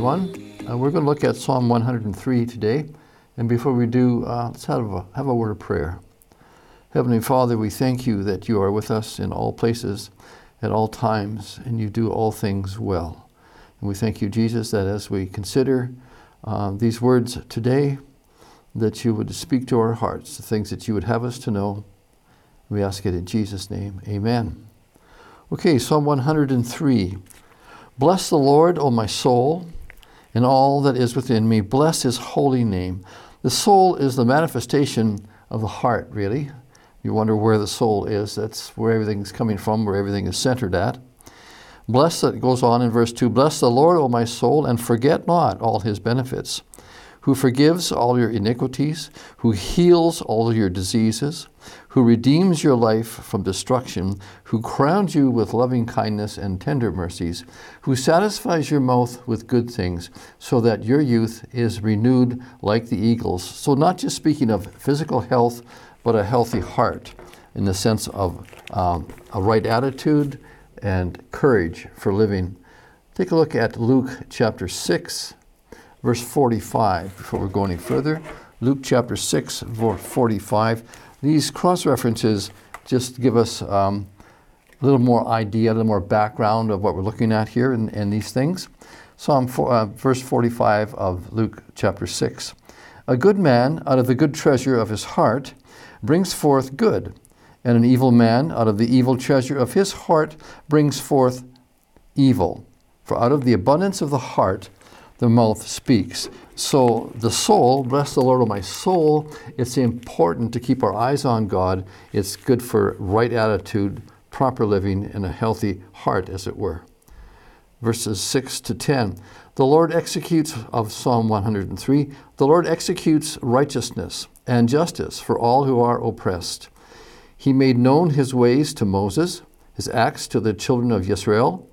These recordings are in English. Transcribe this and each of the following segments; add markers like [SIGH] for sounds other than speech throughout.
everyone. Uh, we're going to look at Psalm 103 today. And before we do, uh, let's have a, have a word of prayer. Heavenly Father, we thank you that you are with us in all places, at all times, and you do all things well. And we thank you, Jesus, that as we consider uh, these words today, that you would speak to our hearts, the things that you would have us to know. We ask it in Jesus' name. Amen. Okay, Psalm 103. Bless the Lord, O my soul, and all that is within me. Bless his holy name. The soul is the manifestation of the heart, really. You wonder where the soul is. That's where everything's coming from, where everything is centered at. Bless, it goes on in verse 2 Bless the Lord, O my soul, and forget not all his benefits who forgives all your iniquities, who heals all your diseases, who redeems your life from destruction, who crowns you with loving kindness and tender mercies, who satisfies your mouth with good things, so that your youth is renewed like the eagles. So, not just speaking of physical health, but a healthy heart in the sense of um, a right attitude and courage for living. Take a look at Luke chapter 6 verse 45, before we go any further. Luke chapter 6, verse 45. These cross references just give us um, a little more idea, a little more background of what we're looking at here in, in these things. Psalm four, uh, verse 45 of Luke chapter 6. A good man out of the good treasure of his heart brings forth good, and an evil man out of the evil treasure of his heart brings forth evil. For out of the abundance of the heart the mouth speaks. So the soul, bless the Lord of my soul, it's important to keep our eyes on God. It's good for right attitude, proper living, and a healthy heart, as it were. Verses 6 to 10. The Lord executes, of Psalm 103, the Lord executes righteousness and justice for all who are oppressed. He made known his ways to Moses, his acts to the children of Israel.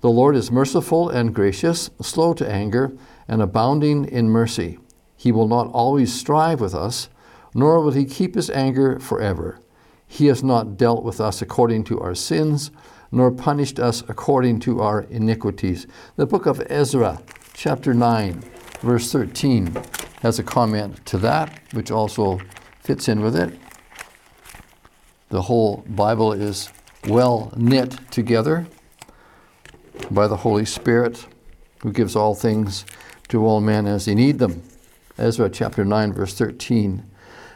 The Lord is merciful and gracious, slow to anger, and abounding in mercy. He will not always strive with us, nor will he keep his anger forever. He has not dealt with us according to our sins, nor punished us according to our iniquities. The book of Ezra, chapter 9, verse 13, has a comment to that, which also fits in with it. The whole Bible is well knit together by the Holy Spirit, who gives all things to all men as they need them. Ezra chapter 9, verse 13.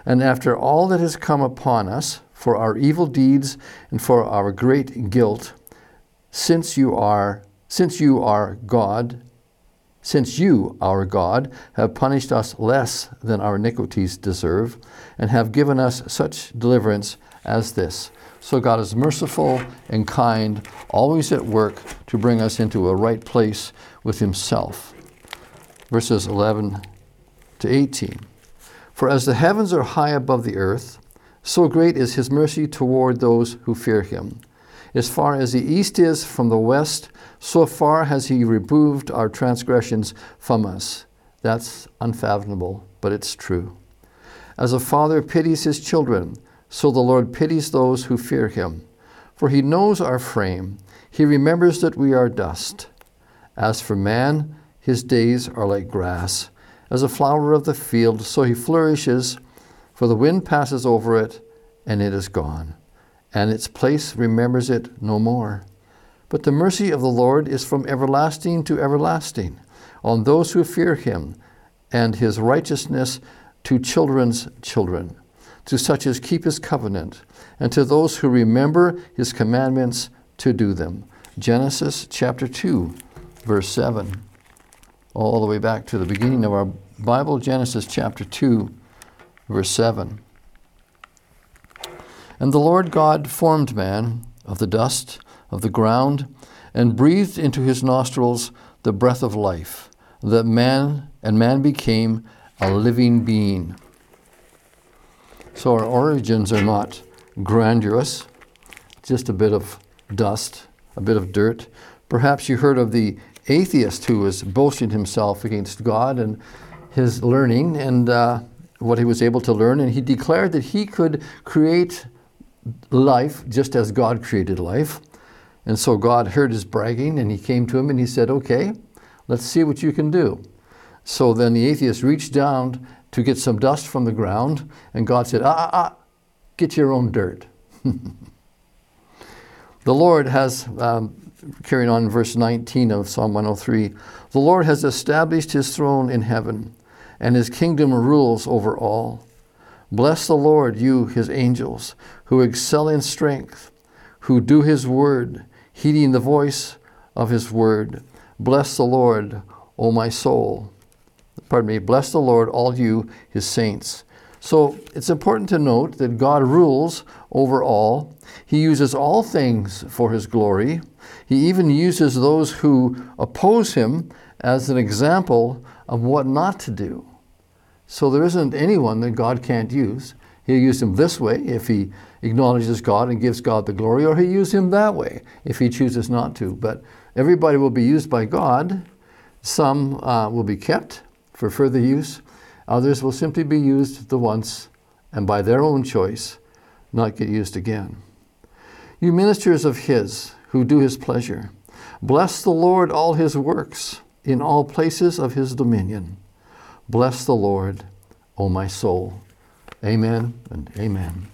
And after all that has come upon us for our evil deeds and for our great guilt, since you are since you are God, since you, our God, have punished us less than our iniquities deserve, and have given us such deliverance as this. So God is merciful and kind, always at work to bring us into a right place with Himself. Verses 11 to 18. For as the heavens are high above the earth, so great is His mercy toward those who fear Him. As far as the east is from the west, so far has He removed our transgressions from us. That's unfathomable, but it's true. As a father pities his children, so the Lord pities those who fear him. For he knows our frame, he remembers that we are dust. As for man, his days are like grass. As a flower of the field, so he flourishes, for the wind passes over it, and it is gone, and its place remembers it no more. But the mercy of the Lord is from everlasting to everlasting on those who fear him, and his righteousness to children's children to such as keep his covenant, and to those who remember his commandments to do them. Genesis chapter 2, verse 7. All the way back to the beginning of our Bible, Genesis chapter 2, verse 7. And the Lord God formed man of the dust of the ground and breathed into his nostrils the breath of life, that man and man became a living being. So our origins are not grandiose, just a bit of dust, a bit of dirt. Perhaps you heard of the atheist who was boasting himself against God and his learning and uh, what he was able to learn, and he declared that he could create life just as God created life. And so God heard his bragging and he came to him and he said, Okay, Let's see what you can do. So then the atheist reached down to get some dust from the ground, and God said, Ah, ah, ah, get your own dirt. [LAUGHS] the Lord has, um, carrying on in verse 19 of Psalm 103, the Lord has established his throne in heaven, and his kingdom rules over all. Bless the Lord, you, his angels, who excel in strength, who do his word, heeding the voice of his word. Bless the Lord, O my soul. Pardon me, bless the Lord, all you, his saints. So it's important to note that God rules over all. He uses all things for his glory. He even uses those who oppose him as an example of what not to do. So there isn't anyone that God can't use. He'll use him this way if he acknowledges God and gives God the glory, or he'll use him that way if he chooses not to. But everybody will be used by God. Some uh, will be kept for further use. Others will simply be used the once and by their own choice not get used again. You ministers of His who do His pleasure, bless the Lord all His works in all places of His dominion. Bless the Lord, O my soul. Amen and amen.